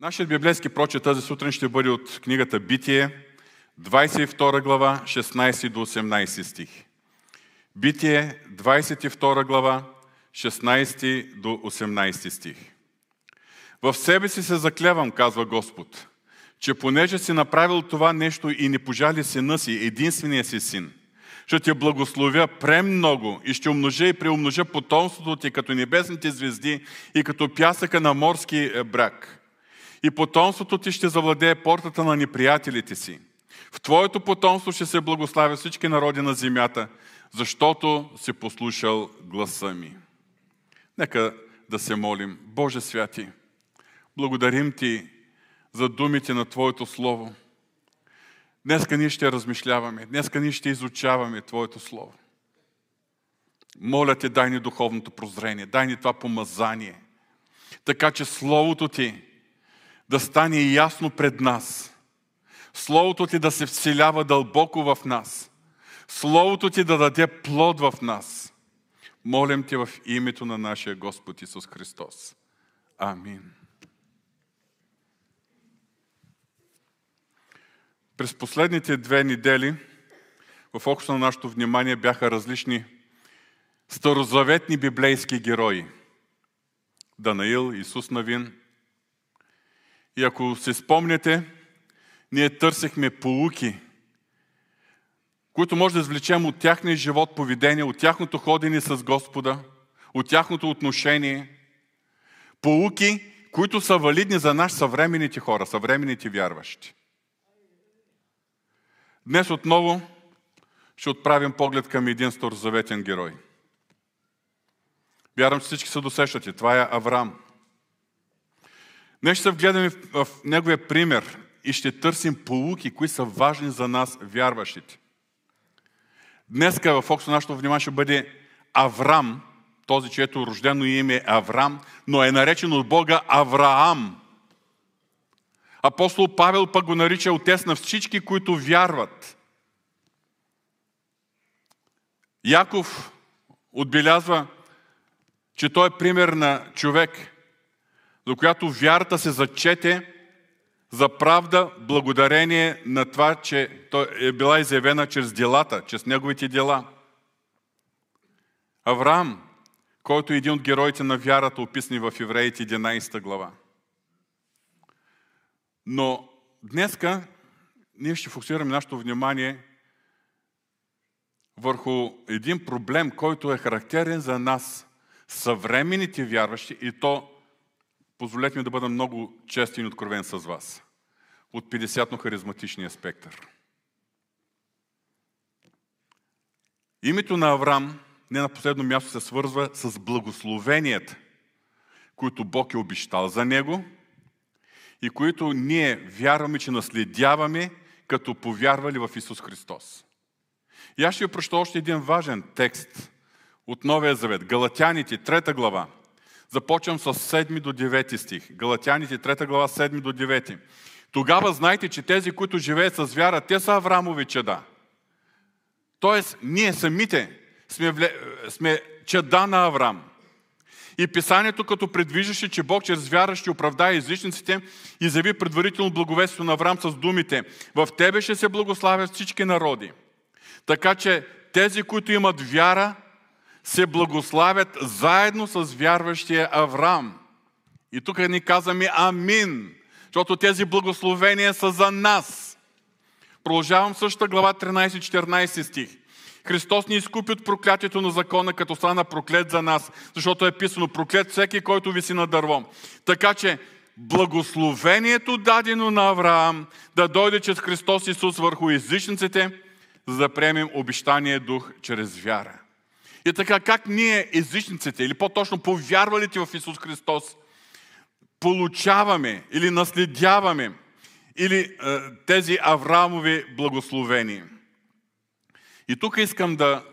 Нашият библейски прочет тази сутрин ще бъде от книгата Битие, 22 глава, 16 до 18 стих. Битие, 22 глава, 16 до 18 стих. В себе си се заклевам, казва Господ, че понеже си направил това нещо и не пожали сина си, единствения си син, ще те благословя премного и ще умножа и преумножа потомството ти като небесните звезди и като пясъка на морски е, брак – и потомството ти ще завладее портата на неприятелите си. В твоето потомство ще се благославя всички народи на земята, защото си послушал гласа ми. Нека да се молим. Боже святи, благодарим Ти за думите на Твоето Слово. Днеска ние ще размишляваме, днеска ние ще изучаваме Твоето Слово. Моля Те, дай ни духовното прозрение, дай ни това помазание, така че Словото Ти да стане ясно пред нас. Словото ти да се вселява дълбоко в нас. Словото ти да даде плод в нас. Молим ти в името на нашия Господ Исус Христос. Амин. През последните две недели в фокуса на нашето внимание бяха различни старозаветни библейски герои. Данаил, Исус Навин – и ако се спомняте, ние търсихме полуки, които може да извлечем от тяхния живот, поведение, от тяхното ходене с Господа, от тяхното отношение. Полуки, които са валидни за наш съвременните хора, съвременните вярващи. Днес отново ще отправим поглед към един старозаветен герой. Вярвам, че всички се досещате. Това е Авраам. Днес ще се вгледаме в неговия пример и ще търсим полуки, които са важни за нас, вярващите. Днеска в фокуса на нашето внимание ще бъде Аврам, този, чието рождено име е Аврам, но е наречен от Бога Авраам. Апостол Павел пък го нарича отец на всички, които вярват. Яков отбелязва, че той е пример на човек, до която вярата се зачете за правда, благодарение на това, че той е била изявена чрез делата, чрез неговите дела. Авраам, който е един от героите на вярата, описани в Евреите 11 глава. Но днеска ние ще фокусираме нашето внимание върху един проблем, който е характерен за нас, съвременните вярващи, и то позволете ми да бъда много честен и откровен с вас. От 50-но-харизматичния спектър. Името на Авраам не на последно място се свързва с благословенията, които Бог е обещал за него и които ние вярваме, че наследяваме, като повярвали в Исус Христос. И аз ще ви прочета още един важен текст от Новия Завет. Галатяните, трета глава, Започвам с 7 до 9 стих. Галатяните, 3 глава, 7 до 9. Тогава знайте, че тези, които живеят с вяра, те са Аврамови чеда. Тоест, ние самите сме, вле... сме чеда на Авраам. И писанието, като предвиждаше, че Бог чрез вяра ще оправдае излишниците, изяви предварително благовестието на Авраам с думите В Тебе ще се благославят всички народи. Така че тези, които имат вяра, се благославят заедно с вярващия Авраам. И тук ни казваме Амин, защото тези благословения са за нас. Продължавам същата глава 13-14 стих. Христос ни изкупи от проклятието на закона, като стана проклет за нас, защото е писано проклет всеки, който виси на дърво. Така че благословението дадено на Авраам да дойде чрез Христос Исус върху езичниците, за да приемем обещания дух чрез вяра. И така, как ние, езичниците, или по-точно повярвалите в Исус Христос, получаваме или наследяваме или е, тези Авраамови благословения. И тук искам да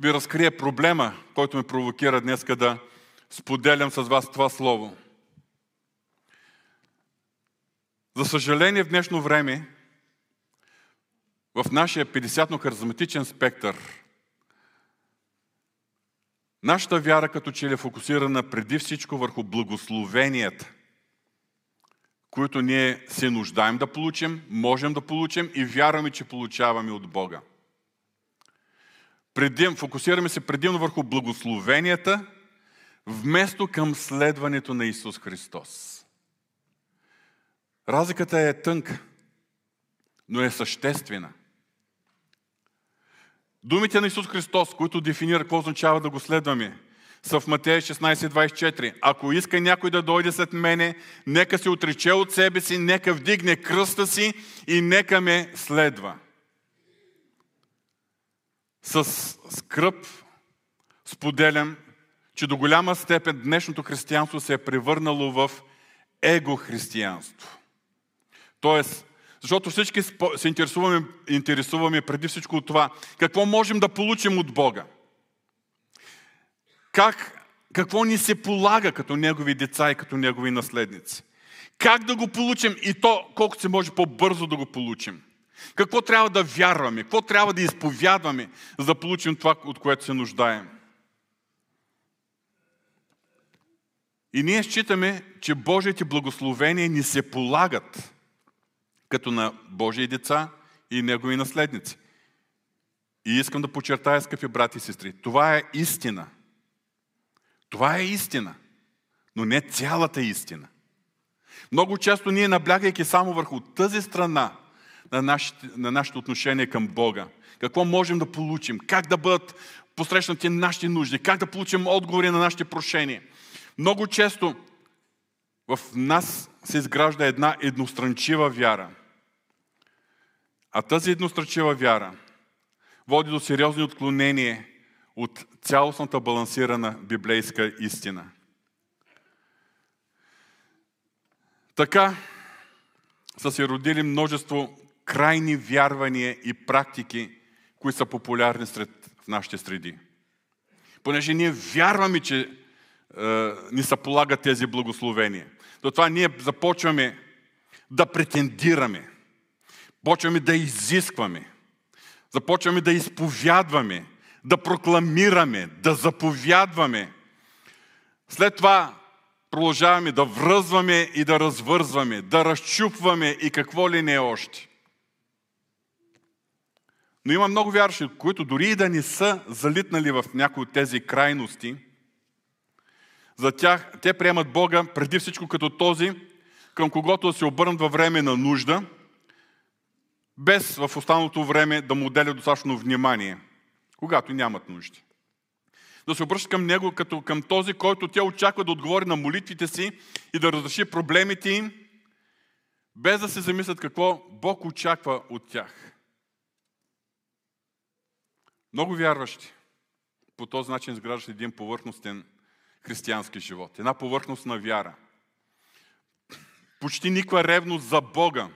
ви разкрия проблема, който ме провокира днес да споделям с вас това слово. За съжаление, в днешно време, в нашия 50-но-харизматичен спектър, Нашата вяра като че ли е фокусирана преди всичко върху благословенията. които ние се нуждаем да получим, можем да получим и вярваме, че получаваме от Бога. Предим, фокусираме се предимно върху благословенията, вместо към следването на Исус Христос. Разликата е тънка, но е съществена. Думите на Исус Христос, които дефинира какво означава да го следваме, са в Матея 16.24. Ако иска някой да дойде след мене, нека се отрече от себе си, нека вдигне кръста си и нека ме следва. С скръп споделям, че до голяма степен днешното християнство се е превърнало в его-християнство. Тоест, защото всички се интересуваме, интересуваме преди всичко от това, какво можем да получим от Бога. Как, какво ни се полага като Негови деца и като Негови наследници. Как да го получим и то колкото се може по-бързо да го получим. Какво трябва да вярваме, какво трябва да изповядваме, за да получим това, от което се нуждаем. И ние считаме, че Божиите благословения ни се полагат като на Божии деца и Негови наследници. И искам да подчертая, скъпи брати и сестри, това е истина. Това е истина, но не цялата истина. Много често ние, наблягайки само върху тази страна на нашите, на нашите отношения към Бога, какво можем да получим, как да бъдат посрещнати нашите нужди, как да получим отговори на нашите прошения. Много често в нас се изгражда една едностранчива вяра. А тази едностранчива вяра води до сериозни отклонения от цялостната балансирана библейска истина. Така са се родили множество крайни вярвания и практики, които са популярни сред, в нашите среди. Понеже ние вярваме, че е, ни се полагат тези благословения. До това ние започваме да претендираме, почваме да изискваме, започваме да изповядваме, да прокламираме, да заповядваме. След това продължаваме да връзваме и да развързваме, да разчупваме и какво ли не е още. Но има много вярващи, които дори и да не са залитнали в някои от тези крайности, за тях те приемат Бога преди всичко като този, към когото да се обърнат във време на нужда, без в останалото време да му отделят достатъчно внимание – когато нямат нужди. Да се обръщат към Него като към този, който тя очаква да отговори на молитвите си и да разреши проблемите им, без да се замислят какво Бог очаква от тях. Много вярващи по този начин изграждат един повърхностен християнски живот. Една повърхностна вяра. Почти никаква ревност за Бога.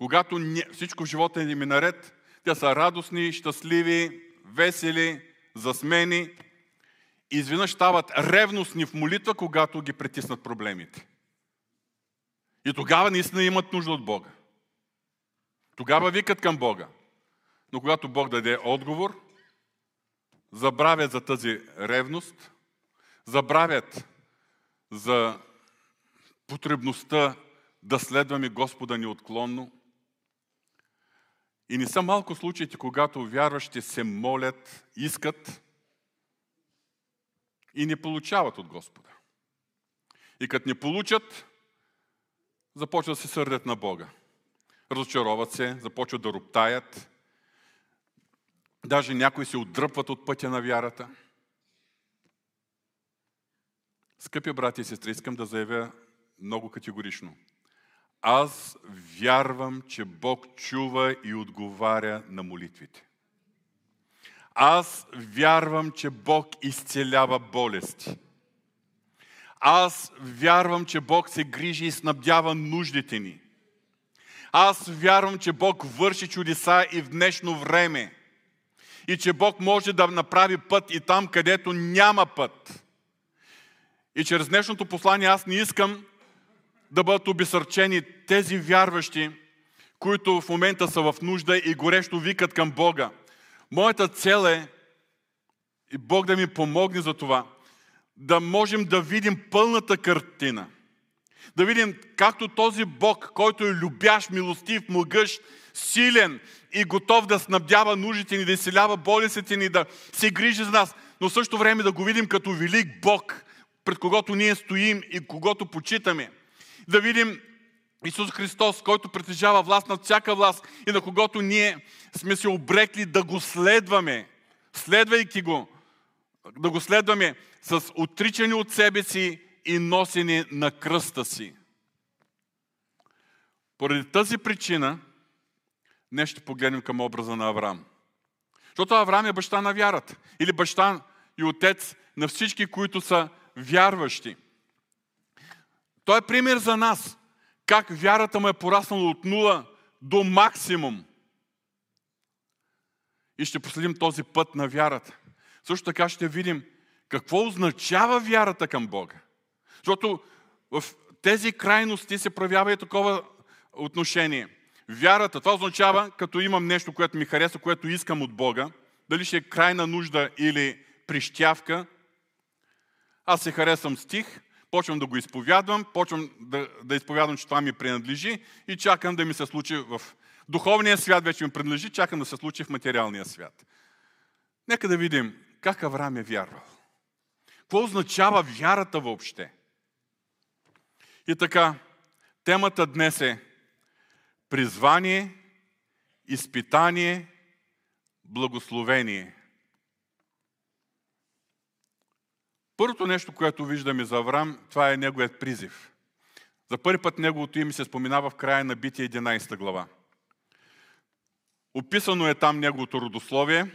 Когато всичко в живота им е наред, те са радостни, щастливи, весели, засмени, изведнъж стават ревностни в молитва, когато ги притиснат проблемите. И тогава наистина имат нужда от Бога. Тогава викат към Бога. Но когато Бог даде отговор, забравят за тази ревност, забравят за потребността да следваме Господа неотклонно, и не са малко случаите, когато вярващите се молят, искат и не получават от Господа. И като не получат, започват да се сърдят на Бога. Разочароват се, започват да роптаят. Даже някои се отдръпват от пътя на вярата. Скъпи брати и сестри, искам да заявя много категорично – аз вярвам, че Бог чува и отговаря на молитвите. Аз вярвам, че Бог изцелява болести. Аз вярвам, че Бог се грижи и снабдява нуждите ни. Аз вярвам, че Бог върши чудеса и в днешно време. И че Бог може да направи път и там, където няма път. И чрез днешното послание аз не искам да бъдат обесърчени тези вярващи, които в момента са в нужда и горещо викат към Бога. Моята цел е, и Бог да ми помогне за това, да можем да видим пълната картина. Да видим както този Бог, който е любящ, милостив, могъщ, силен и готов да снабдява нуждите ни, да изцелява болестите ни, да се грижи за нас, но също време да го видим като велик Бог, пред когото ние стоим и когото почитаме. Да видим Исус Христос, който притежава власт над всяка власт и на когото ние сме се обрекли да го следваме, следвайки го, да го следваме с отричане от себе си и носене на кръста си. Поради тази причина, днес ще погледнем към образа на Авраам. Защото Авраам е баща на вярата. Или баща и отец на всички, които са вярващи. Той е пример за нас. Как вярата му е пораснала от нула до максимум. И ще последим този път на вярата. Също така ще видим какво означава вярата към Бога. Защото в тези крайности се проявява и такова отношение. Вярата, това означава, като имам нещо, което ми харесва, което искам от Бога, дали ще е крайна нужда или прищявка, аз се харесвам стих, почвам да го изповядвам, почвам да, да изповядвам, че това ми принадлежи и чакам да ми се случи в духовния свят, вече ми принадлежи, чакам да се случи в материалния свят. Нека да видим как Авраам е вярвал. Какво означава вярата въобще? И така, темата днес е призвание, изпитание, благословение. Първото нещо, което виждаме за Авраам, това е неговият призив. За първи път неговото име се споменава в края на Битие 11 глава. Описано е там неговото родословие.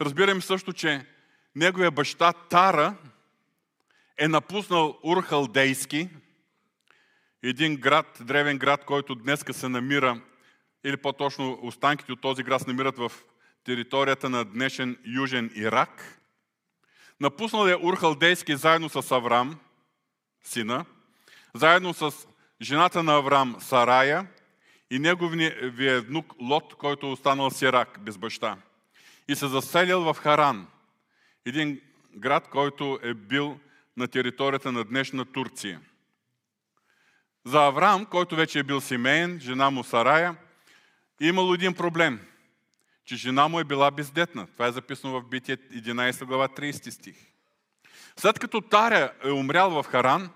Разбираме също, че неговия баща Тара е напуснал Урхалдейски, един град, древен град, който днеска се намира, или по-точно останките от този град се намират в територията на днешен Южен Ирак. Напуснал е Урхалдейски заедно с Аврам, сина, заедно с жената на Аврам Сарая и неговия внук Лот, който е останал сирак, без баща. И се заселил в Харан, един град, който е бил на територията на днешна Турция. За Авраам, който вече е бил семейен, жена му Сарая, е имало един проблем, че жена му е била бездетна. Това е записано в Битие 11 глава 30 стих. След като Таря е умрял в Харан,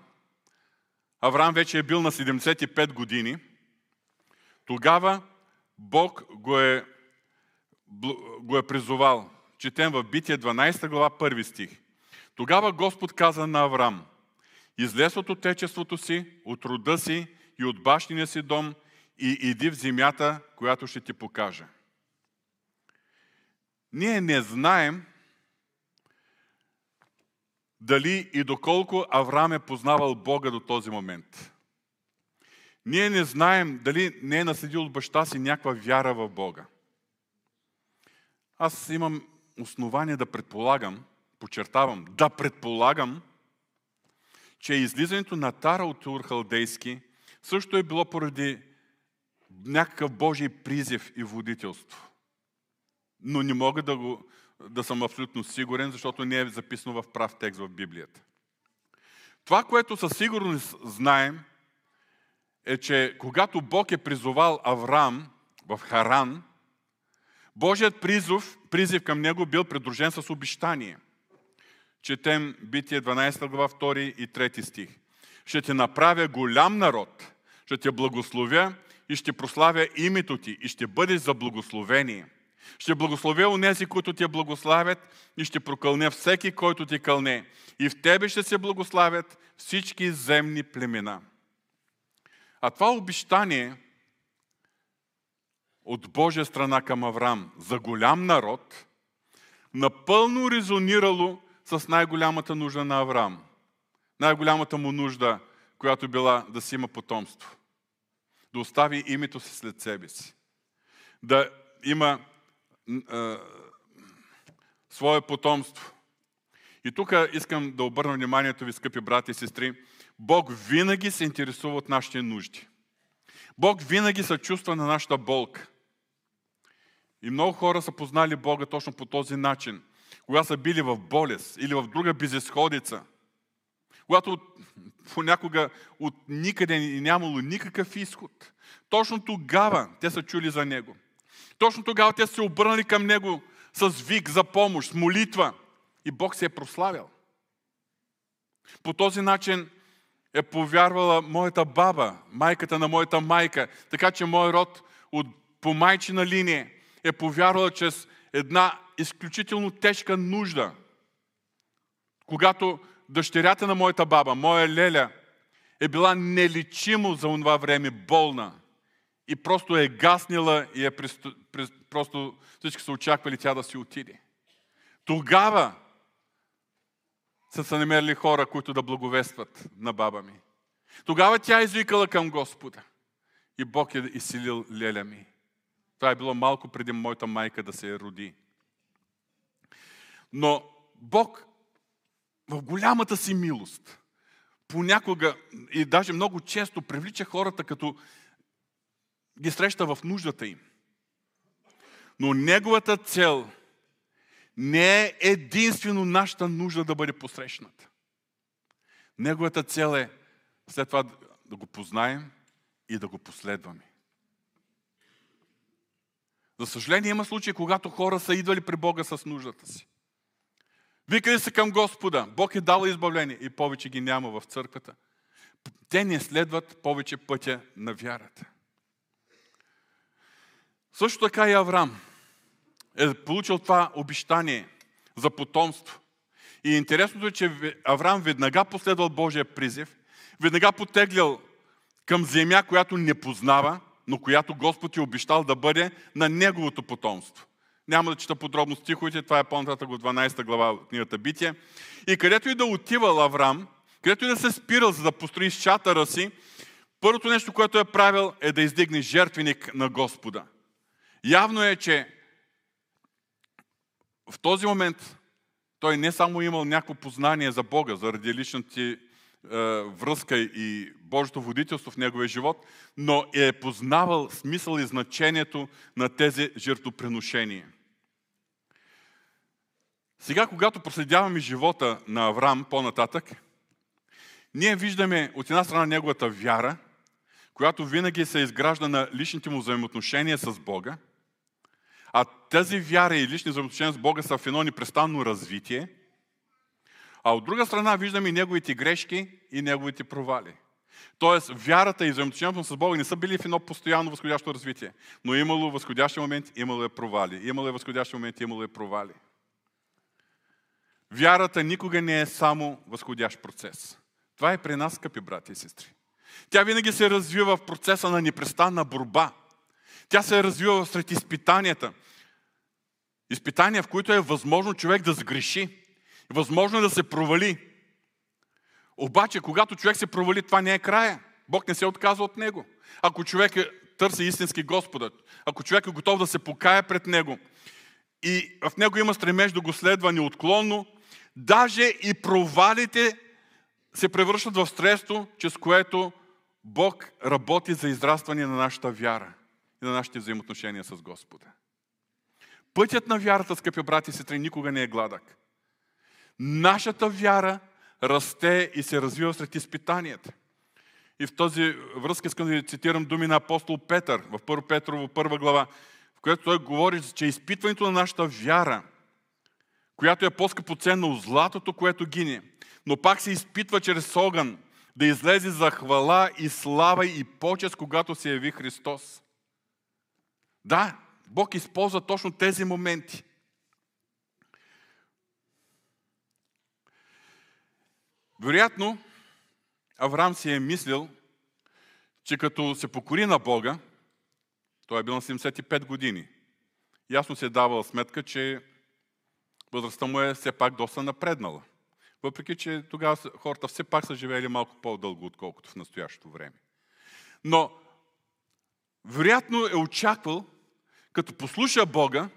Авраам вече е бил на 75 години, тогава Бог го е, го е призовал. Четем в Битие 12 глава 1 стих. Тогава Господ каза на Авраам, излез от отечеството си, от рода си и от бащиния си дом и иди в земята, която ще ти покажа. Ние не знаем дали и доколко Авраам е познавал Бога до този момент. Ние не знаем дали не е наследил от баща си някаква вяра в Бога. Аз имам основание да предполагам, подчертавам, да предполагам, че излизането на Тара от Урхалдейски също е било поради някакъв Божий призив и водителство. Но не мога да, го, да съм абсолютно сигурен, защото не е записано в прав текст в Библията. Това, което със сигурност знаем, е, че когато Бог е призовал Авраам в Харан, Божият призов, призив към него бил придружен с обещание – четем Битие 12 глава 2 и 3 стих. Ще те направя голям народ, ще те благословя и ще прославя името ти и ще бъдеш за благословение. Ще благословя унези, които те благославят и ще прокълня всеки, който ти кълне. И в тебе ще се благославят всички земни племена. А това обещание от Божия страна към Авраам за голям народ напълно резонирало с най-голямата нужда на Авраам. Най-голямата му нужда, която била да си има потомство. Да остави името си след себе си. Да има свое потомство. И тук искам да обърна вниманието ви, скъпи брати и сестри. Бог винаги се интересува от нашите нужди. Бог винаги се чувства на нашата болка. И много хора са познали Бога точно по този начин – кога са били в болест или в друга безисходица, когато понякога от никъде нямало никакъв изход, точно тогава те са чули за Него. Точно тогава те се обърнали към Него с вик за помощ, с молитва. И Бог се е прославял. По този начин е повярвала моята баба, майката на моята майка, така че мой род от по майчина линия е повярвала чрез една изключително тежка нужда. Когато дъщерята на моята баба, моя Леля, е била неличимо за това време болна и просто е гаснила и е просто всички са очаквали тя да си отиде. Тогава са се намерили хора, които да благовестват на баба ми. Тогава тя е извикала към Господа. И Бог е изселил леля ми. Това е било малко преди моята майка да се роди. Но Бог в голямата си милост понякога и даже много често привлича хората, като ги среща в нуждата им. Но неговата цел не е единствено нашата нужда да бъде посрещната. Неговата цел е след това да го познаем и да го последваме. За съжаление има случаи, когато хора са идвали при Бога с нуждата си. Викали се към Господа. Бог е дал избавление и повече ги няма в църквата. Те не следват повече пътя на вярата. Също така и Авраам е получил това обещание за потомство. И интересното е, че Авраам веднага последвал Божия призив, веднага потеглял към земя, която не познава, но която Господ е обещал да бъде на неговото потомство. Няма да чета подробно стиховете, това е по-нататък от 12 глава от книгата Битие. И където и да отивал Аврам, където и да се спирал, за да построи шатъра си, първото нещо, което е правил, е да издигне жертвеник на Господа. Явно е, че в този момент той не само имал някакво познание за Бога, заради личната е, връзка и Божието водителство в неговия живот, но е познавал смисъл и значението на тези жертвоприношения. Сега, когато проследяваме живота на Авраам по-нататък, ние виждаме от една страна неговата вяра, която винаги се изгражда на личните му взаимоотношения с Бога, а тази вяра и лични взаимоотношения с Бога са в едно непрестанно развитие, а от друга страна виждаме и неговите грешки и неговите провали. Тоест, вярата и взаимоотношението с Бога не са били в едно постоянно възходящо развитие. Но имало възходящи момент, имало е провали. Имало е възходящи момент, имало е провали. Вярата никога не е само възходящ процес. Това е при нас, скъпи брати и сестри. Тя винаги се развива в процеса на непрестанна борба. Тя се развива сред изпитанията. Изпитания, в които е възможно човек да сгреши. Възможно е да се провали. Обаче, когато човек се провали, това не е края. Бог не се отказва от него. Ако човек е, търси истински Господа, ако човек е готов да се покая пред него и в него има стремеж да го следва неотклонно, Даже и провалите се превръщат в средство, чрез което Бог работи за израстване на нашата вяра и на нашите взаимоотношения с Господа. Пътят на вярата, скъпи брати и сестри, никога не е гладък. Нашата вяра расте и се развива сред изпитанията. И в този връзка искам да цитирам думи на апостол Петър в 1 Петрово, първа глава, в която той говори, че изпитването на нашата вяра която е по-скъпоценна от златото, което гине, но пак се изпитва чрез огън да излезе за хвала и слава и почест, когато се яви Христос. Да, Бог използва точно тези моменти. Вероятно, Авраам си е мислил, че като се покори на Бога, той е бил на 75 години. Ясно се е давал сметка, че възрастта му е все пак доста напреднала. Въпреки, че тогава хората все пак са живели малко по-дълго, отколкото в настоящото време. Но, вероятно е очаквал, като послуша Бога,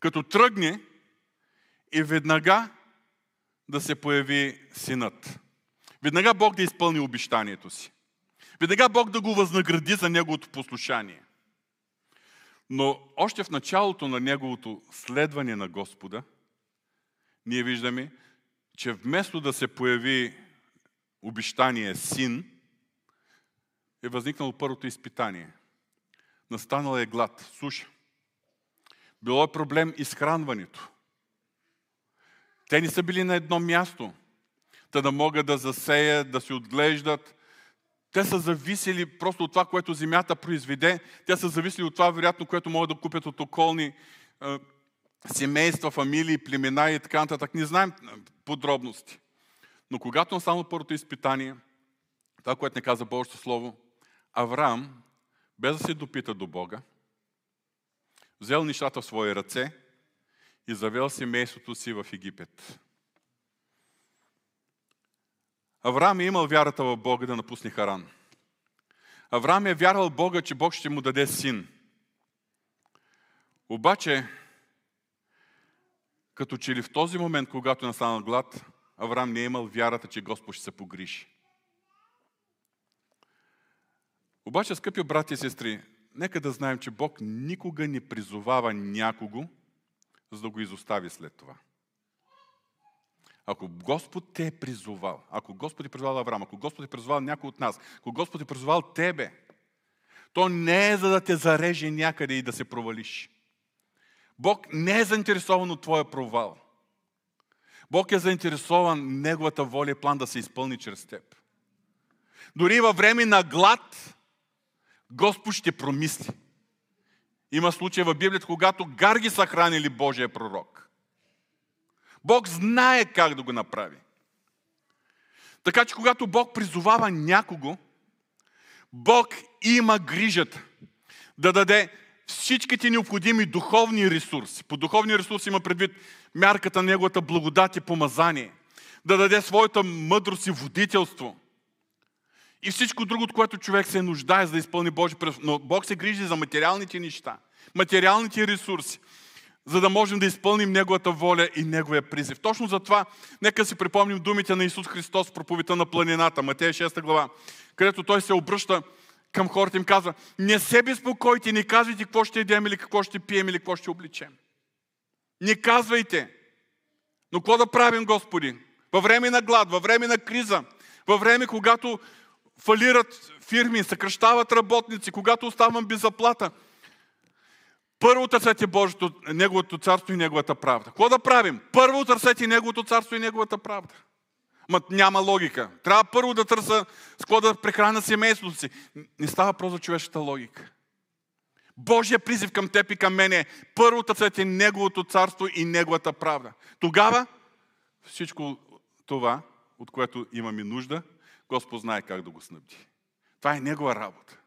като тръгне и веднага да се появи синът. Веднага Бог да изпълни обещанието си. Веднага Бог да го възнагради за неговото послушание. Но още в началото на неговото следване на Господа – ние виждаме, че вместо да се появи обещание син, е възникнало първото изпитание. Настанала е глад, суша. Било е проблем изхранването. Те не са били на едно място, да да могат да засеят, да се отглеждат. Те са зависели просто от това, което земята произведе. Те са зависели от това, вероятно, което могат да купят от околни е, семейства, фамилии, племена и така нататък. Не знаем подробности. Но когато настанало първото изпитание, това, което не каза Божието Слово, Авраам, без да се допита до Бога, взел нещата в свои ръце и завел семейството си в Египет. Авраам е имал вярата в Бога да напусне Харан. Авраам е вярвал Бога, че Бог ще му даде син. Обаче, като че ли в този момент, когато е настанал глад, Авраам не е имал вярата, че Господ ще се погрижи. Обаче, скъпи брати и сестри, нека да знаем, че Бог никога не призовава някого, за да го изостави след това. Ако Господ те е призовал, ако Господ е призовал Авраам, ако Господ е призовал някой от нас, ако Господ е призовал тебе, то не е за да те зареже някъде и да се провалиш. Бог не е заинтересован от твоя провал. Бог е заинтересован Неговата воля и план да се изпълни чрез теб. Дори във време на глад, Господ ще промисли. Има случаи в Библията, когато гарги са хранили Божия пророк. Бог знае как да го направи. Така че когато Бог призовава някого, Бог има грижата да даде всичките необходими духовни ресурси. По духовни ресурси има предвид мярката на Неговата благодат и помазание. Да даде своята мъдрост и водителство. И всичко друго, от което човек се нуждае, за да изпълни Божи през... Но Бог се грижи за материалните неща, материалните ресурси, за да можем да изпълним Неговата воля и Неговия призив. Точно за това, нека си припомним думите на Исус Христос в проповита на планината, Матея 6 глава, където Той се обръща към хората им казва, не се безпокойте, не казвайте какво ще едем или какво ще пием или какво ще обличем. Не казвайте. Но какво да правим, Господи? Във време на глад, във време на криза, във време, когато фалират фирми, съкръщават работници, когато оставам без заплата. Първо търсете Божието, Неговото царство и Неговата правда. Какво да правим? Първо търсете Неговото царство и Неговата правда. Ма няма логика. Трябва първо да търся с какво да прехрана семейството си. Не става просто човешката логика. Божия призив към теб и към мен е първо търсете Неговото царство и Неговата правда. Тогава всичко това, от което имаме нужда, Господ знае как да го снабди. Това е Негова работа.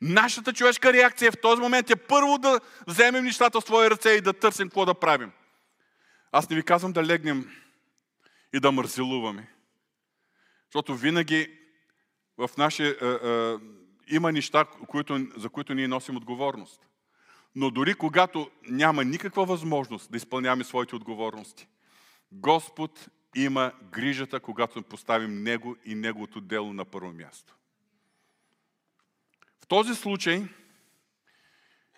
Нашата човешка реакция в този момент е първо да вземем нещата в свои ръце и да търсим какво да правим. Аз не ви казвам да легнем и да мързелуваме. Защото винаги в нашия е, е, има неща, които, за които ние носим отговорност. Но дори когато няма никаква възможност да изпълняваме своите отговорности, Господ има грижата, когато поставим Него и Неговото дело на първо място. В този случай,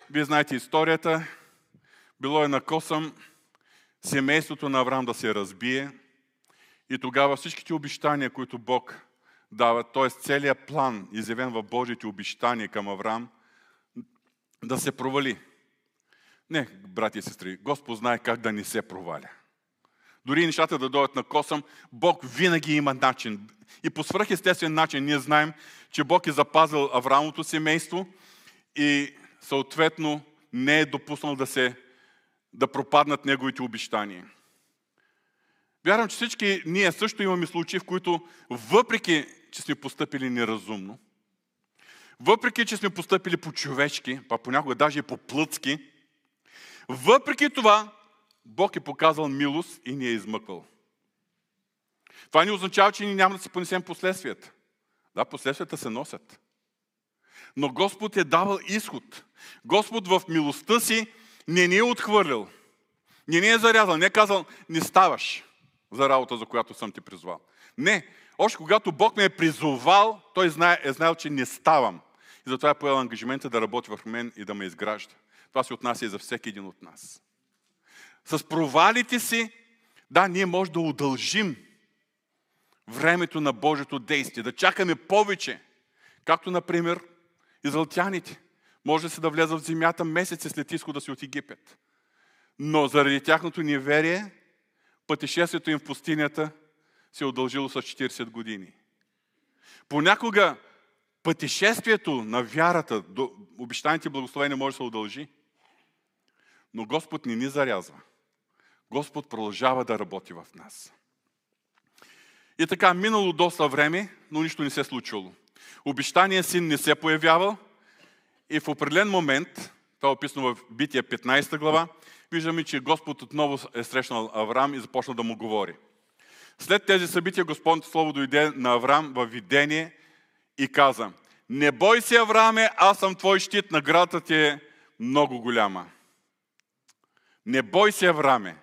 вие знаете историята, било е на косъм семейството на Авраам да се разбие и тогава всичките обещания, които Бог дава, т.е. целият план, изявен в Божите обещания към Авраам, да се провали. Не, брати и сестри, Господ знае как да не се проваля. Дори нещата да дойдат на косъм, Бог винаги има начин. И по свръхестествен начин ние знаем, че Бог е запазил Авраамото семейство и съответно не е допуснал да се да пропаднат неговите обещания. Вярвам, че всички ние също имаме случаи, в които въпреки, че сме поступили неразумно, въпреки, че сме поступили по-човешки, па понякога даже и по-плътски, въпреки това Бог е показал милост и ни е измъквал. Това не означава, че ние няма да си понесем последствията. Да, последствията се носят. Но Господ е давал изход. Господ в милостта си не ни е отхвърлил. Не ни е зарязал. Не е казал, не ставаш за работа, за която съм ти призвал. Не. Още когато Бог ме е призовал, Той знае, е знаел, че не ставам. И затова е поел ангажимента да работи в мен и да ме изгражда. Това се отнася и за всеки един от нас. С провалите си, да, ние може да удължим времето на Божието действие, да чакаме повече. Както, например, израелтяните. Може се да влязат в земята месеци след изхода си от Египет. Но заради тяхното неверие, пътешествието им в пустинята се е удължило с 40 години. Понякога пътешествието на вярата до обещаните благословения може да се удължи. Но Господ не ни зарязва. Господ продължава да работи в нас. И така, минало доста време, но нищо не се е случило. Обещания син не се е появявал и в определен момент, това е описано в Бития 15 глава, виждаме, че Господ отново е срещнал Авраам и започна да му говори. След тези събития Господното Слово дойде на Авраам във видение и каза, не бой се, Аврааме, аз съм твой щит, наградата ти е много голяма. Не бой се, Аврааме,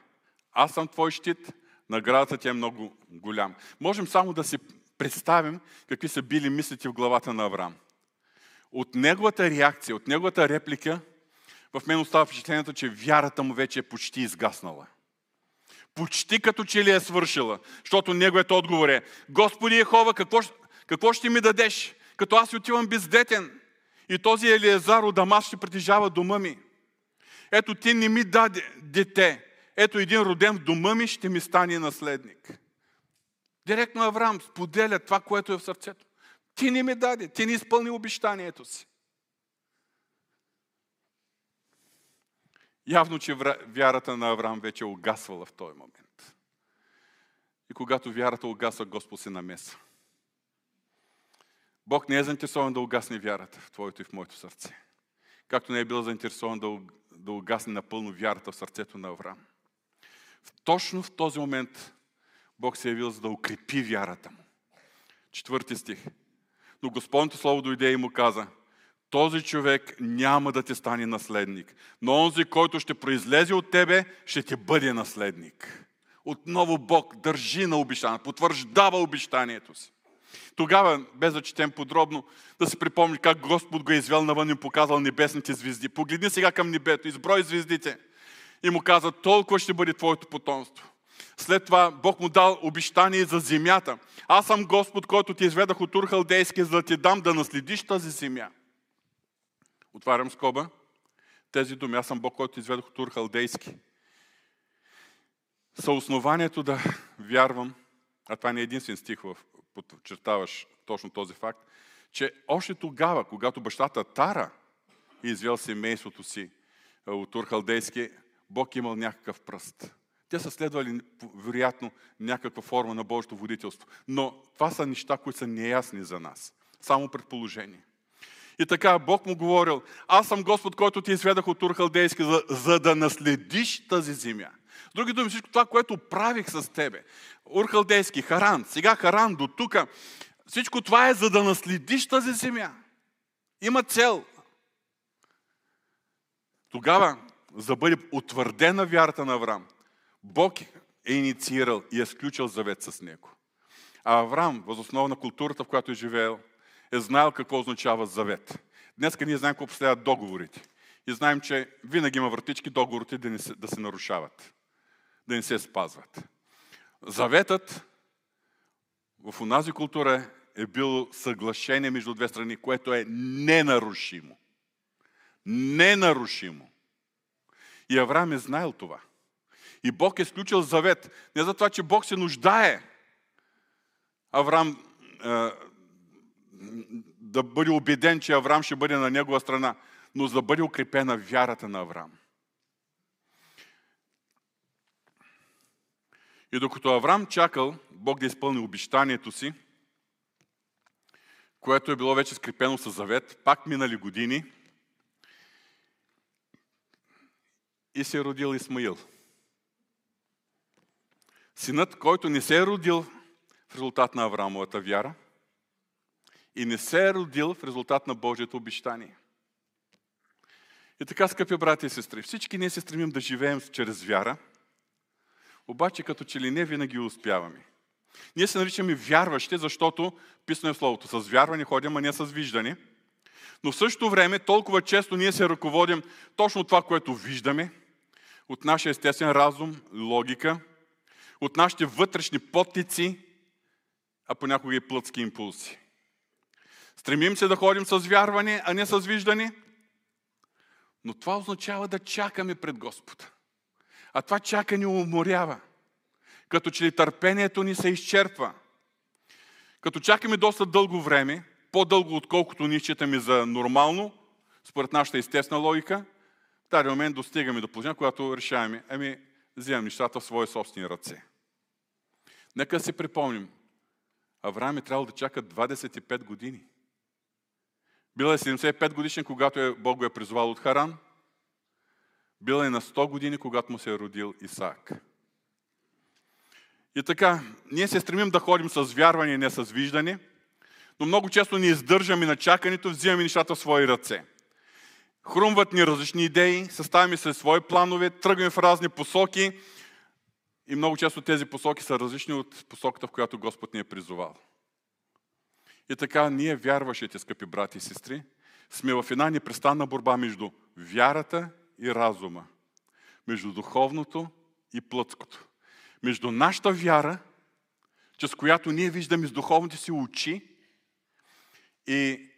аз съм твой щит, наградата ти е много голяма. Можем само да си представим какви са били мислите в главата на Авраам. От неговата реакция, от неговата реплика, в мен остава впечатлението, че вярата му вече е почти изгаснала. Почти като че ли е свършила, защото неговият отговор е Господи Ехова, какво, какво ще ми дадеш? Като аз отивам бездетен и този Елиезар от Дамас ще притежава дома ми. Ето ти не ми даде дете. Ето един роден в дома ми ще ми стане наследник. Директно Авраам споделя това, което е в сърцето. Ти не ми даде, ти не изпълни обещанието си. Явно, че вярата на Авраам вече е угасвала в този момент. И когато вярата угасва, Господ се намеса. Бог не е заинтересован да угасне вярата в твоето и в моето сърце. Както не е бил заинтересован да, да угасне напълно вярата в сърцето на Авраам. Точно в този момент Бог се е явил за да укрепи вярата му. Четвърти стих. Но Господното Слово дойде и му каза, този човек няма да ти стане наследник, но онзи, който ще произлезе от тебе, ще ти бъде наследник. Отново Бог държи на обещание, потвърждава обещанието си. Тогава, без да четем подробно, да се припомни как Господ го е извел навън и показал небесните звезди. Погледни сега към небето, изброй звездите. И му каза, толкова ще бъде твоето потомство. След това Бог му дал обещание за земята. Аз съм Господ, който ти изведах от Урхалдейски, за да ти дам да наследиш тази земя. Отварям скоба. Тези думи, аз съм Бог, който изведох от Урхалдейски. Са основанието да вярвам, а това не е единствен стих, в подчертаваш точно този факт, че още тогава, когато бащата Тара е извел семейството си от Урхалдейски, Бог имал някакъв пръст. Те са следвали, вероятно, някаква форма на Божието водителство. Но това са неща, които са неясни за нас. Само предположение. И така Бог му говорил, аз съм Господ, който ти изведах от Урхалдейски, за, за да наследиш тази земя. С други думи, всичко това, което правих с тебе. Урхалдейски, Харан, сега Харан до тук. Всичко това е за да наследиш тази земя. Има цел. Тогава, за да бъде утвърдена вярата на Авраам, Бог е инициирал и е сключил завет с него. А Авраам, възоснова на културата, в която е живеел, е знаел какво означава завет. Днес ние знаем какво представляват договорите. И знаем, че винаги има вратички договорите да, не се, да се нарушават, да не се спазват. Заветът в онази култура е бил съглашение между две страни, което е ненарушимо. Ненарушимо. И Авраам е знаел това. И Бог е сключил завет. Не за това, че Бог се нуждае Авраам е, да бъде убеден, че Авраам ще бъде на негова страна, но за да бъде укрепена вярата на Авраам. И докато Авраам чакал Бог да изпълни обещанието си, което е било вече скрепено с завет, пак минали години и се е родил Исмаил. Синът, който не се е родил в резултат на Авраамовата вяра и не се е родил в резултат на Божието обещание. И така, скъпи брати и сестри, всички ние се стремим да живеем чрез вяра, обаче като че ли не винаги успяваме. Ние се наричаме вярващи, защото писано е в Словото. С вярване ходим, а не с виждане. Но в същото време толкова често ние се ръководим точно това, което виждаме, от нашия естествен разум, логика, от нашите вътрешни подтици а понякога и плътски импулси. Стремим се да ходим с вярване, а не с виждане. Но това означава да чакаме пред Господа. А това чакане уморява. Като че ли търпението ни се изчерпва. Като чакаме доста дълго време, по-дълго отколкото ни считаме за нормално, според нашата естествена логика, в тази момент достигаме до положение, когато решаваме, ами, вземам нещата в свои собствени ръце. Нека си припомним, Авраам е трябвало да чака 25 години. Бил е 75 годишен, когато е, Бог го е призвал от Харан. Бил е на 100 години, когато му се е родил Исаак. И така, ние се стремим да ходим с вярване, не с виждане, но много често ни издържаме на чакането, взимаме нещата в свои ръце. Хрумват ни различни идеи, съставяме се свои планове, тръгваме в разни посоки и много често тези посоки са различни от посоката, в която Господ ни е призовал. И така, ние вярващите, скъпи брати и сестри, сме в една непрестанна борба между вярата и разума, между духовното и плътското. Между нашата вяра, чрез която ние виждаме с духовните си очи и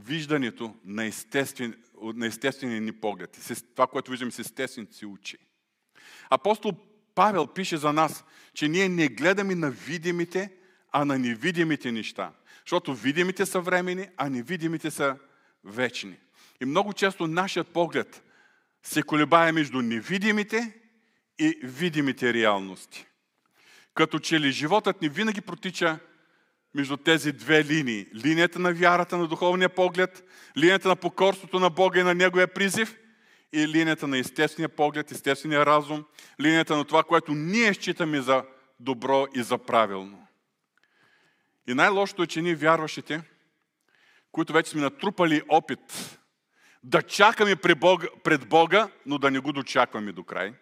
виждането на, естествен, на естествения ни поглед. Това, което виждаме с естествените си очи. Апостол Павел пише за нас, че ние не гледаме на видимите, а на невидимите неща. Защото видимите са времени, а невидимите са вечни. И много често нашият поглед се колебае между невидимите и видимите реалности. Като че ли животът ни винаги протича между тези две линии. Линията на вярата, на духовния поглед, линията на покорството на Бога и на Неговия призив и линията на естествения поглед, естествения разум, линията на това, което ние считаме за добро и за правилно. И най-лошото е, че ние вярващите, които вече сме натрупали опит да чакаме пред Бога, но да не го дочакваме до край,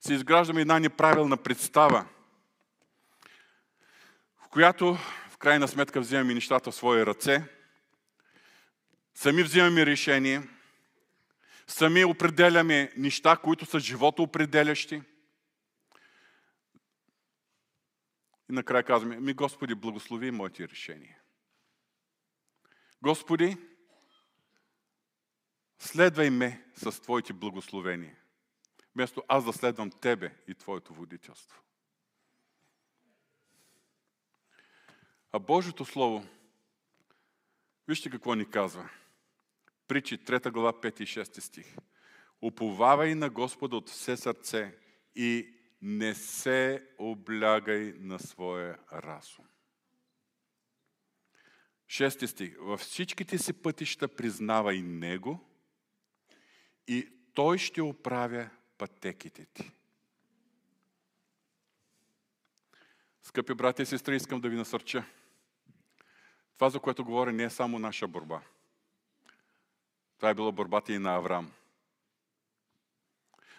се изграждаме една неправилна представа, която в крайна сметка вземаме нещата в свои ръце, сами взимаме решение, сами определяме неща, които са живото определящи – И накрая казваме, ми Господи, благослови моите решения. Господи, следвай ме с Твоите благословения, вместо аз да следвам Тебе и Твоето водителство. А Божието Слово, вижте какво ни казва. Причи 3 глава 5 и 6 стих. Уповавай на Господа от все сърце и не се облягай на своя разум. Шести стих. Във всичките си пътища признавай Него и Той ще оправя пътеките ти. Скъпи брати и сестри, искам да ви насърча. Това, за което говоря, не е само наша борба. Това е била борбата и на Авраам.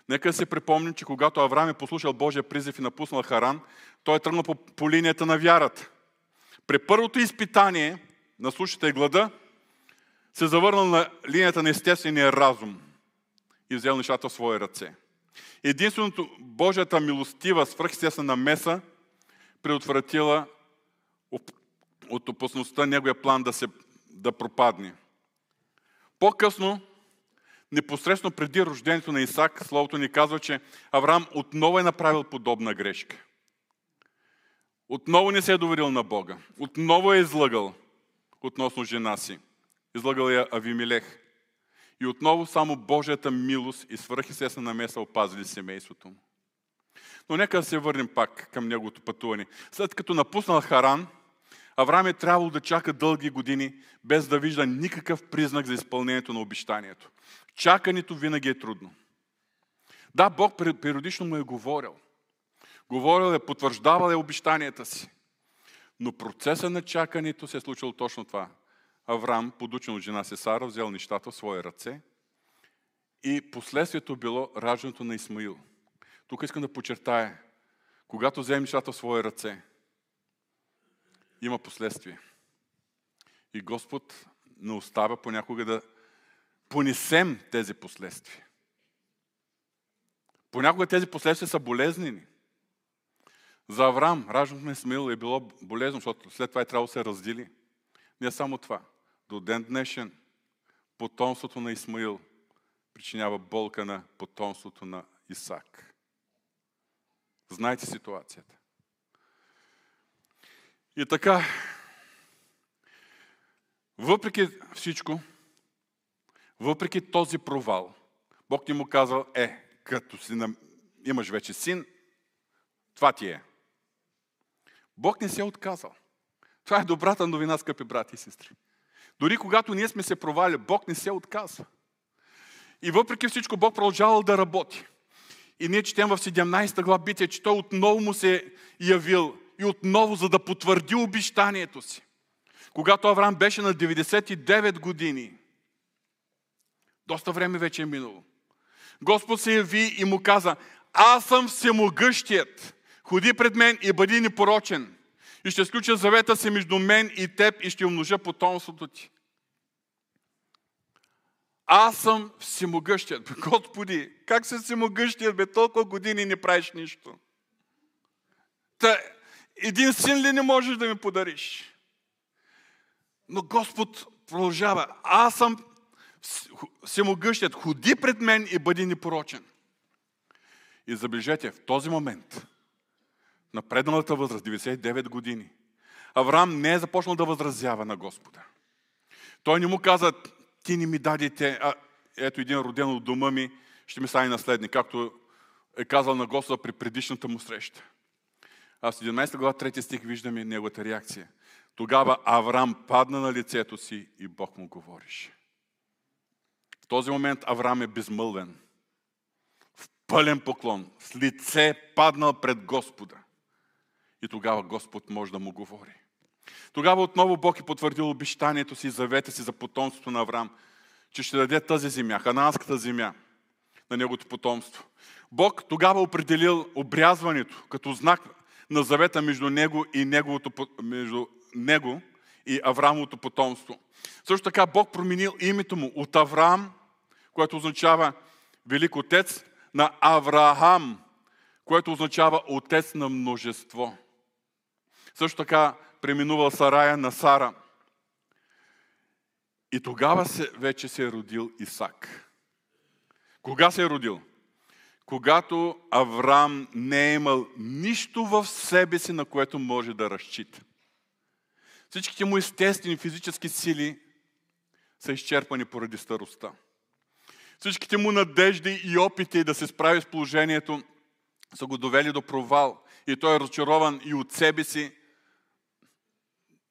Нека се припомним, че когато Авраам е послушал Божия призив и напуснал Харан, той е тръгнал по, по линията на вярата. При първото изпитание на сушата и глада се завърнал на линията на естествения разум и взел нещата в свои ръце. Единственото Божията милостива свръхестествена меса предотвратила от опасността неговия план да, се, да пропадне. По-късно непосредствено преди рождението на Исак, Словото ни казва, че Авраам отново е направил подобна грешка. Отново не се е доверил на Бога. Отново е излъгал относно жена си. Излъгал я Авимилех. И отново само Божията милост и свръхестествена намеса опазили семейството му. Но нека да се върнем пак към неговото пътуване. След като напуснал Харан, Авраам е трябвало да чака дълги години, без да вижда никакъв признак за изпълнението на обещанието. Чакането винаги е трудно. Да, Бог периодично му е говорил. Говорил е, потвърждавал е обещанията си. Но процеса на чакането се е случило точно това. Авраам, подучен от жена си Сара, взел нещата в свои ръце и последствието било раждането на Исмаил. Тук искам да подчертая, когато вземем нещата в свои ръце, има последствия. И Господ не оставя понякога да понесем тези последствия. Понякога тези последствия са болезнени. За Авраам, раждането на Исмаил е било болезно, защото след това е трябвало да се раздели. Не само това. До ден днешен потомството на Исмаил причинява болка на потомството на Исак. Знаете ситуацията. И така, въпреки всичко, въпреки този провал, Бог ни му казал, е, като си нам... имаш вече син, това ти е. Бог не се е отказал. Това е добрата новина, скъпи брати и сестри. Дори когато ние сме се провали, Бог не се отказва. И въпреки всичко, Бог продължавал да работи. И ние четем в 17 глава битие, че Той отново му се явил и отново, за да потвърди обещанието си. Когато Авраам беше на 99 години, доста време вече е минало, Господ се яви и му каза, аз съм всемогъщият, ходи пред мен и бъди непорочен. И ще сключа завета си между мен и теб и ще умножа потомството ти. Аз съм всемогъщият. Господи, как се всемогъщият, бе, толкова години не правиш нищо. Та, един син ли не можеш да ми подариш? Но Господ продължава. Аз съм всемогъщият. Ходи пред мен и бъди непорочен. И забележете, в този момент, на предналата възраст, 99 години, Авраам не е започнал да възразява на Господа. Той не му каза, ти не ми дадете, а ето един роден от дома ми, ще ми стане наследник, както е казал на Господа при предишната му среща. А в 17 глава 3 стих виждаме неговата реакция. Тогава Авраам падна на лицето си и Бог му говорише. В този момент Авраам е безмълвен. В пълен поклон, с лице паднал пред Господа. И тогава Господ може да му говори. Тогава отново Бог е потвърдил обещанието си, завета си за потомството на Авраам, че ще даде тази земя, хананската земя, на неговото потомство. Бог тогава определил обрязването като знак на завета между него и неговото, между него и Авраамовото потомство. Също така Бог променил името му от Авраам, което означава Велик Отец, на Авраам, което означава Отец на множество. Също така преминувал Сарая на Сара. И тогава се, вече се е родил Исак. Кога се е родил? Когато Авраам не е имал нищо в себе си, на което може да разчита. Всичките му естествени физически сили са изчерпани поради старостта. Всичките му надежди и опити да се справи с положението са го довели до провал. И той е разочарован и от себе си,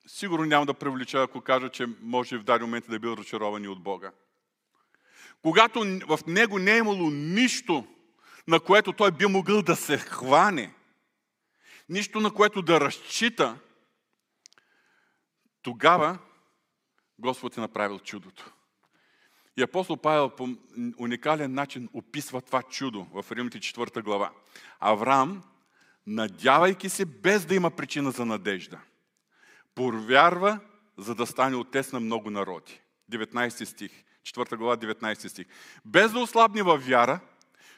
сигурно няма да привлеча, ако кажа, че може в даден момент да е бил разочарован от Бога. Когато в него не е имало нищо, на което той би могъл да се хване, нищо на което да разчита, тогава Господ е направил чудото. И апостол Павел по уникален начин описва това чудо в Римите 4 глава. Авраам, надявайки се без да има причина за надежда – Повярва, за да стане отец на много народи. 19 стих, 4 глава, 19 стих. Без да ослабне във вяра,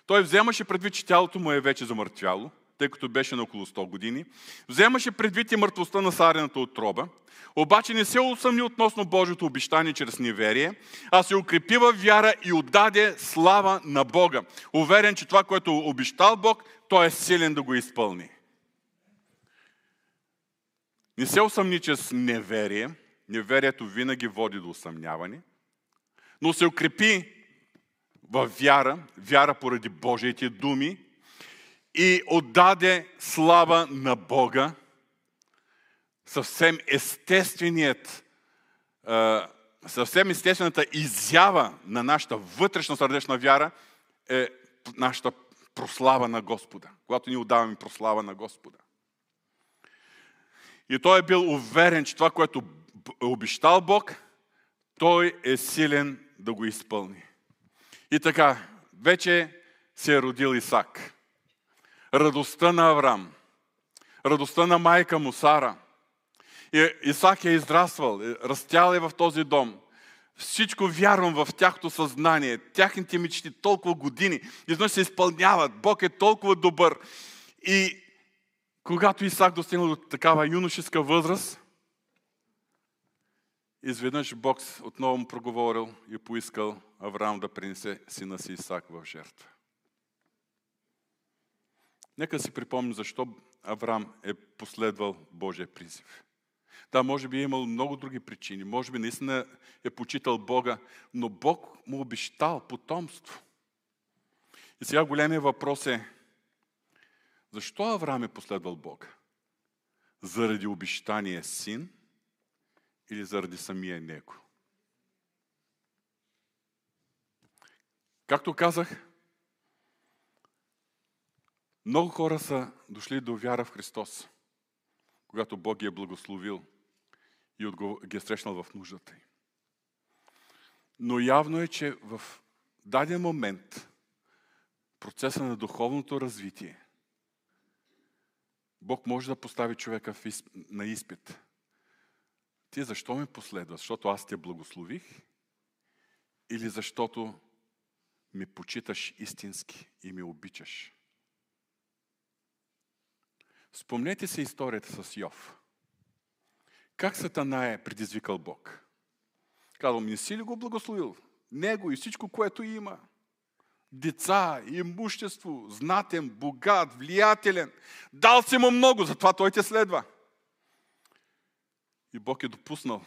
той вземаше предвид, че тялото му е вече замъртвяло, тъй като беше на около 100 години. Вземаше предвид и мъртвостта на сарената отроба, обаче не се усъмни относно Божието обещание чрез неверие, а се укрепи във вяра и отдаде слава на Бога. Уверен, че това, което обещал Бог, той е силен да го изпълни. Не се усъмни чрез неверие. Неверието винаги води до усъмняване. Но се укрепи в вяра, вяра поради Божиите думи и отдаде слава на Бога. Съвсем естественият, съвсем естествената изява на нашата вътрешна сърдечна вяра е нашата прослава на Господа. Когато ние отдаваме прослава на Господа. И той е бил уверен, че това, което е обещал Бог, той е силен да го изпълни. И така, вече се е родил Исак. Радостта на Авраам, радостта на майка му Сара. И Исак е израствал, е, растял е в този дом. Всичко вярвам в тяхното съзнание, тяхните мечти толкова години, изведнъж се изпълняват. Бог е толкова добър. И Когато Исак достигна до такава юношеска възраст, изведнъж Бог отново му проговорил и поискал Авраам да принесе сина си Исак в жертва. Нека си припомним защо Авраам е последвал Божия призив. Да, може би е имал много други причини. Може би наистина е почитал Бога, но Бог му обещал потомство. И сега големия въпрос е, защо Авраам е последвал Бога? Заради обещания син или заради самия него? Както казах, много хора са дошли до вяра в Христос, когато Бог ги е благословил и ги е срещнал в нуждата й. Но явно е, че в даден момент процеса на духовното развитие Бог може да постави човека на изпит. Ти защо ме последва? Защото аз те благослових? Или защото ме почиташ истински и ме обичаш? Спомнете се историята с Йов. Как Сатана е предизвикал Бог? Казал, не си ли го благословил? Него и всичко, което има. Деца, имущество, знатен, богат, влиятелен. Дал си му много, затова той те следва. И Бог е допуснал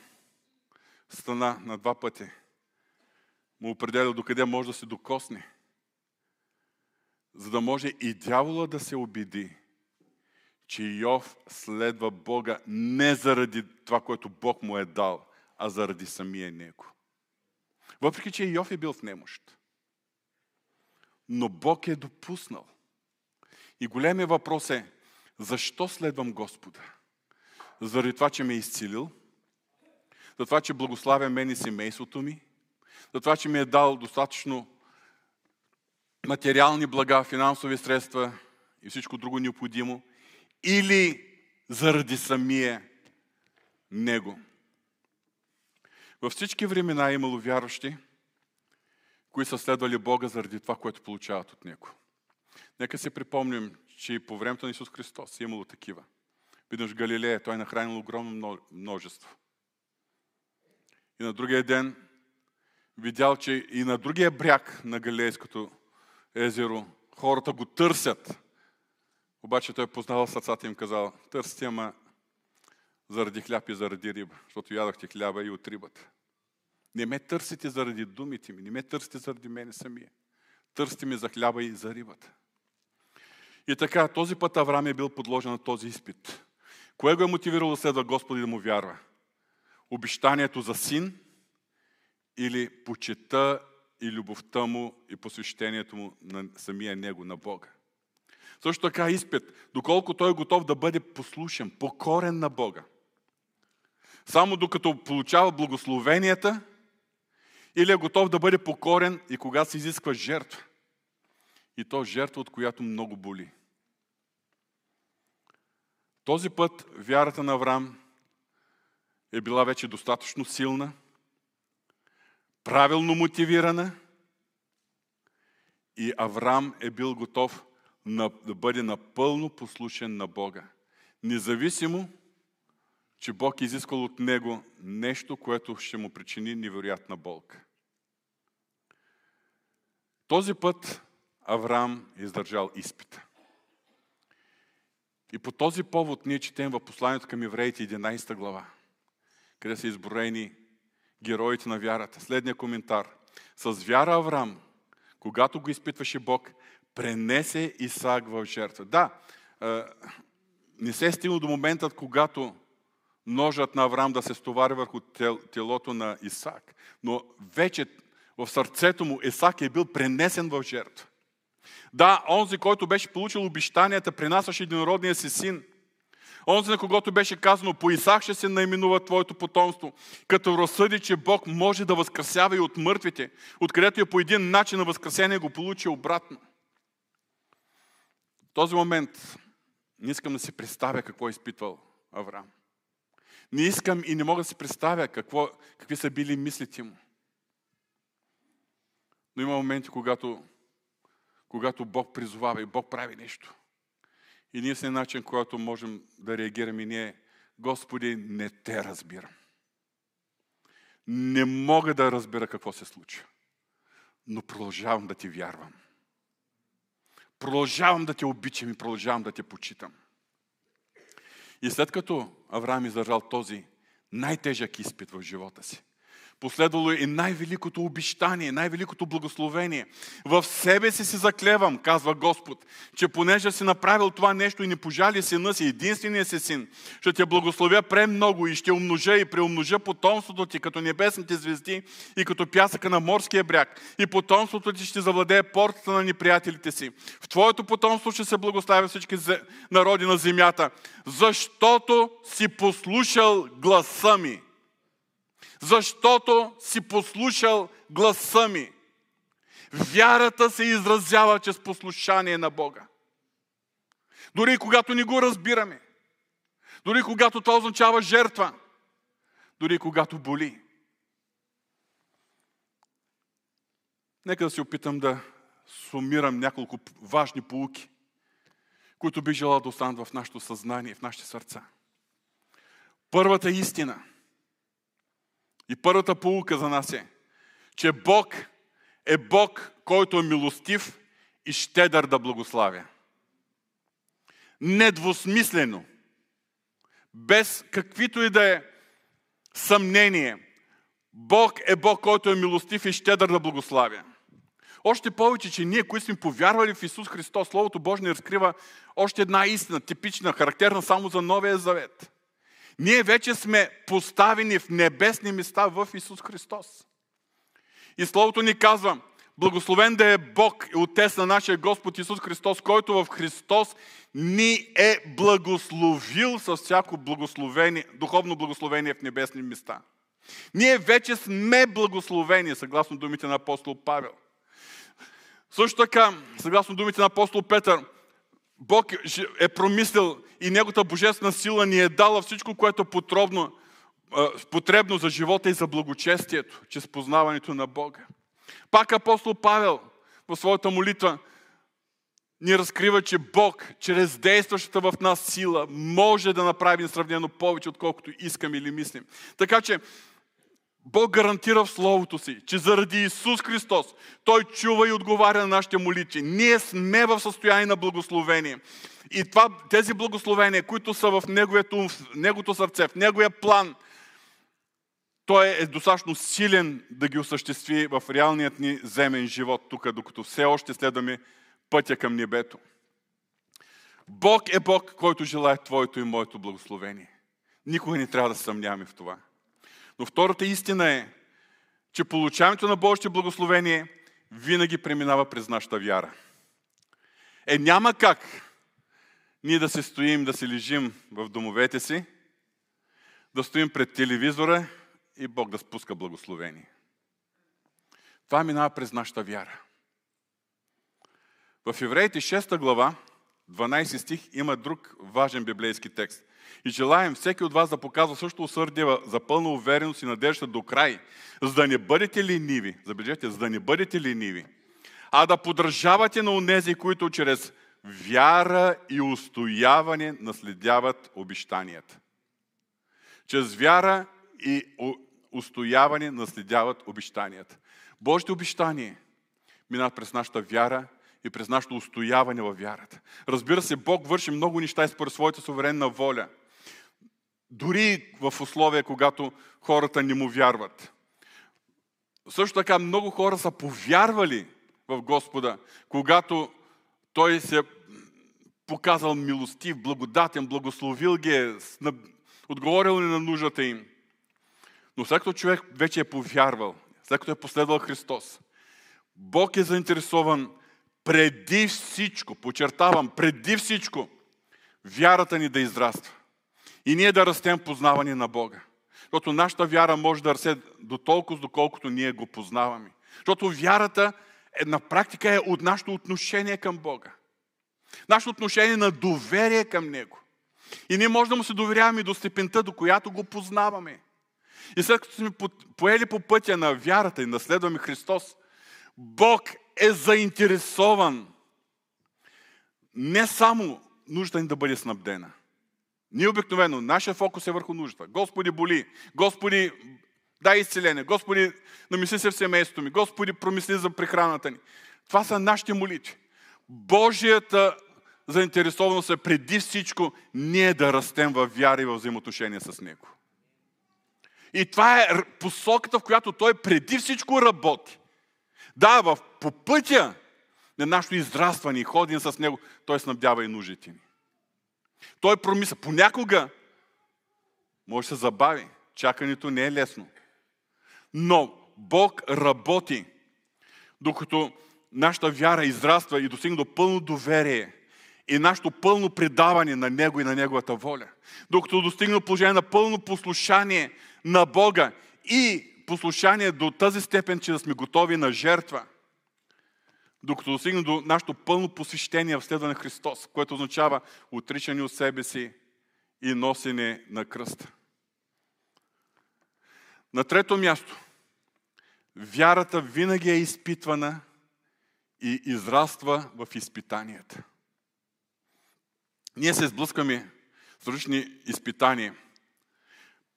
стана на два пъти. Му определя докъде може да се докосне. За да може и дявола да се обиди, че Йов следва Бога не заради това, което Бог му е дал, а заради самия него. Въпреки, че Йов е бил в немощ. Но Бог е допуснал. И големия въпрос е, защо следвам Господа? Заради това, че ме е изцелил, за това, че благославя мен и семейството ми, за това, че ми е дал достатъчно материални блага, финансови средства и всичко друго необходимо, или заради самия Него. Във всички времена е имало вярващи, които са следвали Бога заради това, което получават от Него. Нека си припомним, че и по времето на Исус Христос е имало такива. Видно в Галилея, той е нахранил огромно множество. И на другия ден видял, че и на другия бряг на Галилейското езеро хората го търсят. Обаче той е познавал сърцата им казал, търсите, ама заради хляб и заради риба, защото ядохте хляба и от рибата. Не ме търсите заради думите ми, не ме търсите заради мене самия. Търсите ми за хляба и за рибата. И така, този път Авраам е бил подложен на този изпит. Кое го е мотивирало следва Господи да му вярва? Обещанието за син или почета и любовта му и посвещението му на самия него, на Бога? Също така изпит, доколко той е готов да бъде послушен, покорен на Бога. Само докато получава благословенията, или е готов да бъде покорен и кога се изисква жертва. И то жертва, от която много боли. Този път вярата на Авраам е била вече достатъчно силна, правилно мотивирана и Авраам е бил готов да бъде напълно послушен на Бога. Независимо, че Бог е изискал от него нещо, което ще му причини невероятна болка. Този път Авраам е издържал изпита. И по този повод ние четем в посланието към евреите 11 глава, къде са изброени героите на вярата. Следния коментар. С вяра Авраам, когато го изпитваше Бог, пренесе Исаак в жертва. Да, не се е стигнало до момента, когато ножът на Авраам да се стовари върху телото на Исаак. Но вече в сърцето му Исаак е бил пренесен в жертва. Да, онзи, който беше получил обещанията, принасяше единородния си син. Онзи, на когото беше казано, по Исаак ще се наименува твоето потомство, като разсъди, че Бог може да възкресява и от мъртвите, откъдето е по един начин на възкресение го получи обратно. В този момент не искам да си представя какво е изпитвал Авраам. Не искам и не мога да си представя какво, какви са били мислите му. Но има моменти, когато, когато Бог призовава и Бог прави нещо. Единственият начин, който можем да реагираме ние, Господи, не те разбирам. Не мога да разбера какво се случва, но продължавам да ти вярвам. Продължавам да те обичам и продължавам да те почитам. И след като Авраам издържал този най-тежък изпит в живота си, Последвало и най-великото обещание, най-великото благословение. В себе си си заклевам, казва Господ, че понеже си направил това нещо и не пожали сина си, единствения си син, ще те благословя премного и ще умножа и преумножа потомството ти като небесните звезди и като пясъка на морския бряг. И потомството ти ще завладее портата на неприятелите си. В твоето потомство ще се благославя всички народи на земята, защото си послушал гласа ми защото си послушал гласа ми. Вярата се изразява чрез послушание на Бога. Дори когато не го разбираме. Дори когато това означава жертва. Дори когато боли. Нека да се опитам да сумирам няколко важни полуки, които би желал да останат в нашето съзнание, в нашите сърца. Първата истина – и първата полука за нас е, че Бог е Бог, който е милостив и щедър да благославя. Недвусмислено, без каквито и да е съмнение, Бог е Бог, който е милостив и щедър да благославя. Още повече, че ние, които сме повярвали в Исус Христос, Словото Божие ни разкрива още една истина, типична, характерна само за Новия Завет. Ние вече сме поставени в небесни места в Исус Христос. И Словото ни казва, благословен да е Бог и Отец на нашия Господ Исус Христос, който в Христос ни е благословил с всяко благословение, духовно благословение в небесни места. Ние вече сме благословени, съгласно думите на апостол Павел. Също така, съгласно думите на апостол Петър, Бог е промислил и Неговата божествена сила ни е дала всичко, което е потребно, потребно за живота и за благочестието, чрез познаването на Бога. Пак апостол Павел в своята молитва ни разкрива, че Бог, чрез действащата в нас сила, може да направи сравнено повече, отколкото искаме или мислим. Така че Бог гарантира в Словото си, че заради Исус Христос Той чува и отговаря на нашите молитви. Ние сме в състояние на благословение. И това, тези благословения, които са в неговото, неговото сърце, в неговия план, той е достатъчно силен да ги осъществи в реалният ни земен живот тук, докато все още следваме пътя към небето. Бог е Бог, който желая Твоето и моето благословение. Никога не трябва да съмняваме в това. Но втората истина е, че получаването на Божите благословение винаги преминава през нашата вяра. Е, няма как ние да се стоим, да се лежим в домовете си, да стоим пред телевизора и Бог да спуска благословение. Това минава през нашата вяра. В Евреите 6 глава, 12 стих, има друг важен библейски текст. И желаем всеки от вас да показва също усърдие за пълна увереност и надежда до край, за да не бъдете лениви, забележете, за да не бъдете лениви, а да поддържавате на унези, които чрез вяра и устояване наследяват обещанията. Чрез вяра и устояване наследяват обещанията. Божите обещания минават през нашата вяра и през нашето устояване във вярата. Разбира се, Бог върши много неща и според своята суверенна воля – дори в условия, когато хората не му вярват. Също така много хора са повярвали в Господа, когато Той се показал милостив, благодатен, благословил ги е, отговорил ли на нуждата им. Но след като човек вече е повярвал, след като е последвал Христос, Бог е заинтересован преди всичко, подчертавам, преди всичко, вярата ни да израства. И ние да растем познаване на Бога. Защото нашата вяра може да расте до толкова, доколкото ние го познаваме. Защото вярата е, на практика е от нашето отношение към Бога. Нашето отношение на доверие към Него. И ние може да му се доверяваме до степента, до която го познаваме. И след като сме поели по пътя на вярата и наследваме Христос, Бог е заинтересован не само нужда ни да бъде снабдена. Ние обикновено, нашия фокус е върху нуждата. Господи, боли. Господи, дай изцеление. Господи, намисли се в семейството ми. Господи, промисли за прехраната ни. Това са нашите молитви. Божията заинтересованост е преди всичко ние да растем в вяра и в взаимоотношения с Него. И това е посоката, в която Той преди всичко работи. Да, в, по пътя на нашето израстване и ходене с Него, Той снабдява и нуждите ни. Той промисля. Понякога може да се забави. Чакането не е лесно. Но Бог работи, докато нашата вяра израства и достигне до пълно доверие и нашето пълно предаване на Него и на Неговата воля. Докато достигне до положение на пълно послушание на Бога и послушание до тази степен, че да сме готови на жертва. Докато достигне до нашето пълно посвещение в следване Христос, което означава отричане от себе си и носене на кръста. На трето място, вярата винаги е изпитвана и израства в изпитанията. Ние се сблъскаме с различни изпитания,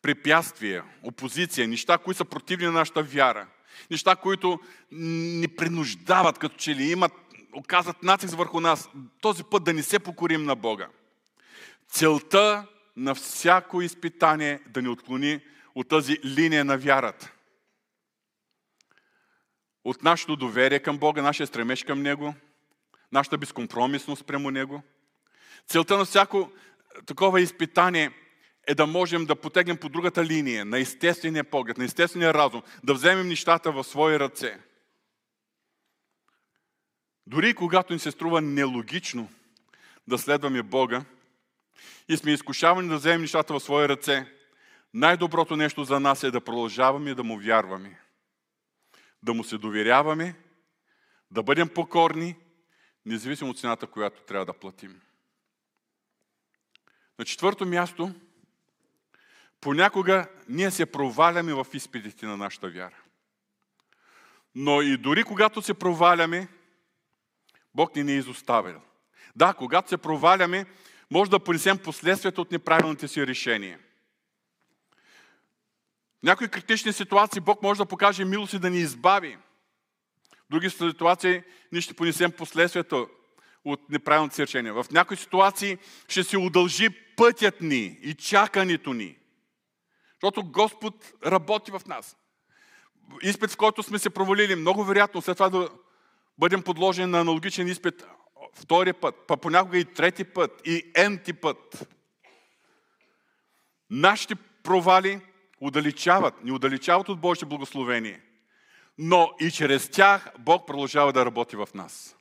препятствия, опозиция, неща, които са противни на нашата вяра, неща, които ни принуждават, като че ли имат, оказват натиск върху нас, този път да не се покорим на Бога. Целта на всяко изпитание е да ни отклони от тази линия на вярата. От нашето доверие към Бога, нашия стремеж към Него, нашата безкомпромисност прямо Него – Целта на всяко такова изпитание е да можем да потегнем по другата линия, на естествения поглед, на естествения разум, да вземем нещата в свои ръце. Дори когато ни се струва нелогично да следваме Бога и сме изкушавани да вземем нещата в свои ръце, най-доброто нещо за нас е да продължаваме да му вярваме. Да му се доверяваме, да бъдем покорни, независимо от цената, която трябва да платим. На четвърто място, понякога ние се проваляме в изпитите на нашата вяра. Но и дори когато се проваляме, Бог ни не е изоставил. Да, когато се проваляме, може да понесем последствията от неправилните си решения. В някои критични ситуации Бог може да покаже милост и да ни избави. В други ситуации ние ще понесем последствията от неправилните си решения. В някои ситуации ще се удължи пътят ни и чакането ни. Защото Господ работи в нас. Изпит, в който сме се провалили, много вероятно след това да бъдем подложени на аналогичен изпит втори път, па понякога и трети път, и енти път. Нашите провали удалечават, ни удалечават от Божие благословение. Но и чрез тях Бог продължава да работи в нас.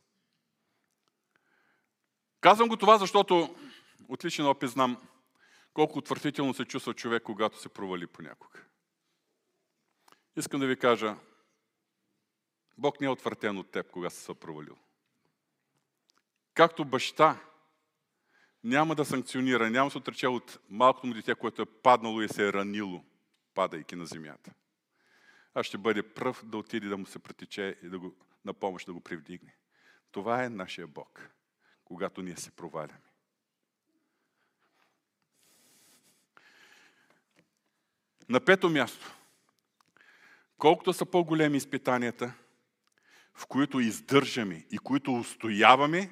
Казвам го това, защото от личен опит знам колко отвратително се чувства човек, когато се провали понякога. Искам да ви кажа, Бог не е отвъртен от теб, кога си се провалил. Както баща няма да санкционира, няма да се отрече от малкото му дете, което е паднало и се е ранило, падайки на земята. А ще бъде пръв да отиде да му се претече и да го, на помощ да го привдигне. Това е нашия Бог, когато ние се проваляме. На пето място, колкото са по-големи изпитанията, в които издържаме и които устояваме,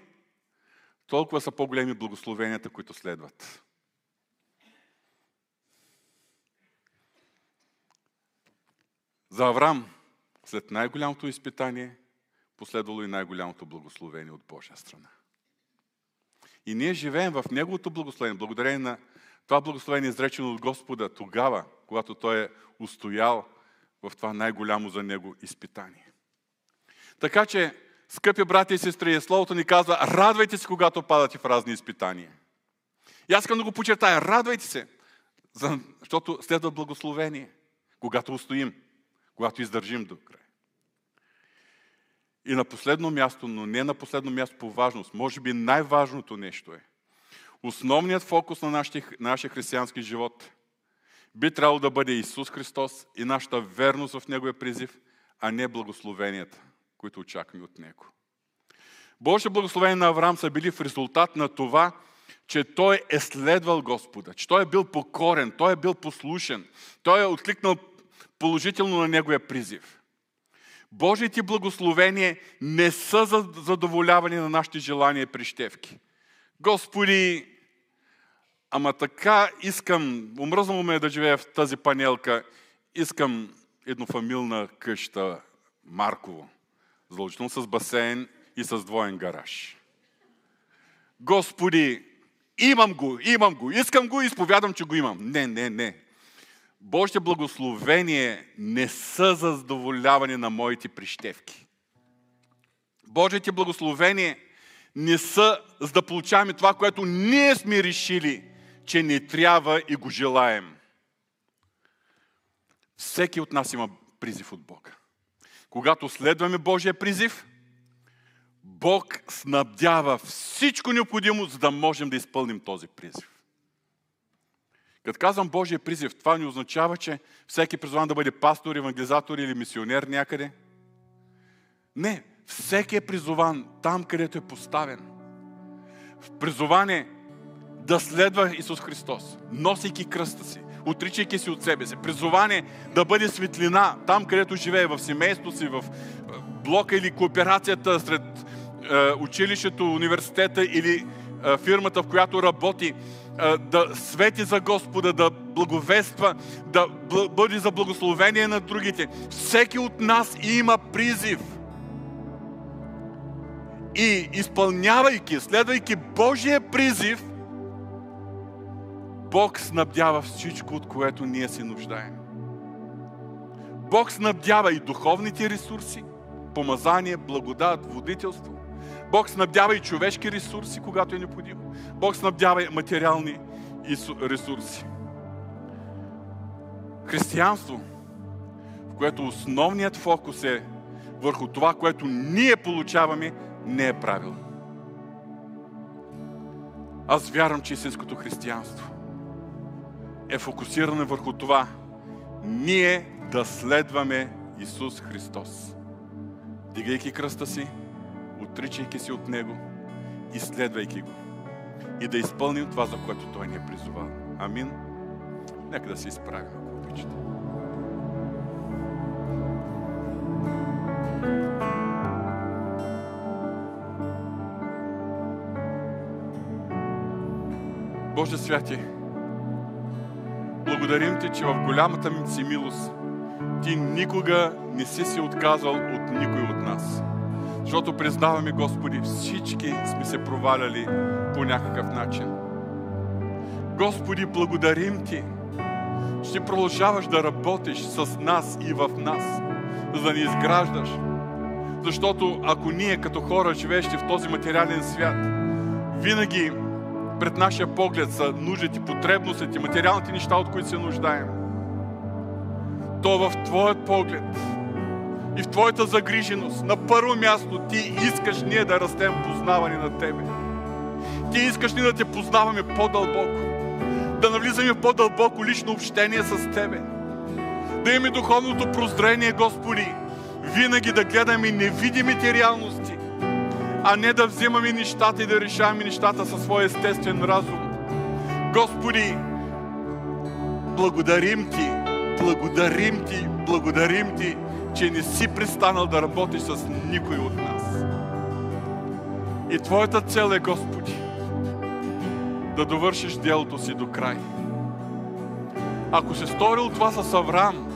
толкова са по-големи благословенията, които следват. За Авраам, след най-голямото изпитание, последвало и най-голямото благословение от Божия страна. И ние живеем в Неговото благословение, благодарение на това благословение е изречено от Господа тогава, когато Той е устоял в това най-голямо за Него изпитание. Така че, скъпи брати и сестри, Словото ни казва, радвайте се, когато падате в разни изпитания. И аз искам да го почертая, радвайте се, защото следва благословение, когато устоим, когато издържим до край. И на последно място, но не на последно място по важност, може би най-важното нещо е, Основният фокус на нашия, християнски живот би трябвало да бъде Исус Христос и нашата верност в Неговия призив, а не благословенията, които очакваме от Него. Божие благословения на Авраам са били в резултат на това, че той е следвал Господа, че той е бил покорен, той е бил послушен, той е откликнал положително на неговия призив. Божиите благословения не са за задоволяване на нашите желания и прищевки. Господи, ама така искам, умръзнало ме е да живея в тази панелка, искам еднофамилна къща Марково, задължително с басейн и с двоен гараж. Господи, имам го, имам го, искам го, изповядам, че го имам. Не, не, не. Божите благословение не са за задоволяване на моите прищевки. Божите благословение не са за да получаваме това, което ние сме решили, че не трябва и го желаем. Всеки от нас има призив от Бога. Когато следваме Божия призив, Бог снабдява всичко необходимо, за да можем да изпълним този призив. Като казвам Божия призив, това не означава, че всеки призван да бъде пастор, евангелизатор или мисионер някъде. Не, всеки е призован там, където е поставен. Призован да следва Исус Христос, носейки кръста си, отричайки си от себе си. Призоване да бъде светлина там, където живее, в семейството си, в блока или кооперацията сред е, училището, университета или е, фирмата, в която работи, да свети за Господа, да благовества, да бъде за благословение на другите. Всеки от нас има призив. И изпълнявайки, следвайки Божия призив, Бог снабдява всичко, от което ние се нуждаем. Бог снабдява и духовните ресурси, помазание, благодат, водителство. Бог снабдява и човешки ресурси, когато е необходимо. Бог снабдява и материални ресурси. Християнство, в което основният фокус е върху това, което ние получаваме, не е правилно. Аз вярвам, че истинското християнство е фокусирано върху това ние да следваме Исус Христос. Дигайки кръста си, отричайки се от Него и следвайки Го. И да изпълним това, за което Той ни е призовал. Амин. Нека да се изправим, ако обичате. Боже святи, благодарим Ти, че в голямата ми си милост Ти никога не си се отказал от никой от нас. Защото признаваме, Господи, всички сме се проваляли по някакъв начин. Господи, благодарим Ти, че продължаваш да работиш с нас и в нас, за да ни изграждаш. Защото ако ние като хора, живеещи в този материален свят, винаги пред нашия поглед са нуждите, потребностите, материалните неща, от които се нуждаем, то в Твоят поглед и в Твоята загриженост, на първо място, Ти искаш ние да растем познаване на Тебе. Ти искаш ние да Те познаваме по-дълбоко. Да навлизаме в по-дълбоко лично общение с Тебе. Да имаме духовното прозрение, Господи. Винаги да гледаме невидимите реалности, а не да взимаме нещата и да решаваме нещата със своя естествен разум. Господи, благодарим Ти, благодарим Ти, благодарим Ти, че не си пристанал да работиш с никой от нас. И Твоята цел е, Господи, да довършиш делото си до край. Ако се сторил това с Авраам,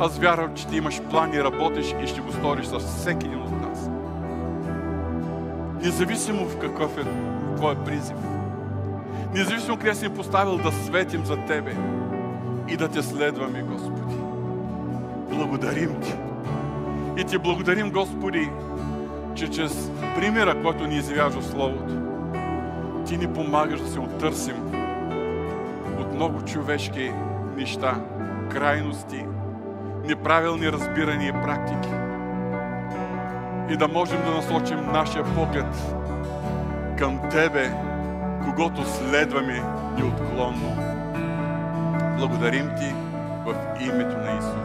аз вярвам, че ти имаш план и работиш и ще го сториш с всеки един от. Независимо в какъв е Твоя призив. Независимо къде си поставил да светим за Тебе и да Те следваме, Господи благодарим Ти. И Ти благодарим, Господи, че чрез примера, който ни изявяваш Словото, Ти ни помагаш да се оттърсим от много човешки неща, крайности, неправилни разбирания и практики. И да можем да насочим нашия поглед към Тебе, когато следваме неотклонно. Благодарим Ти в името на Исус.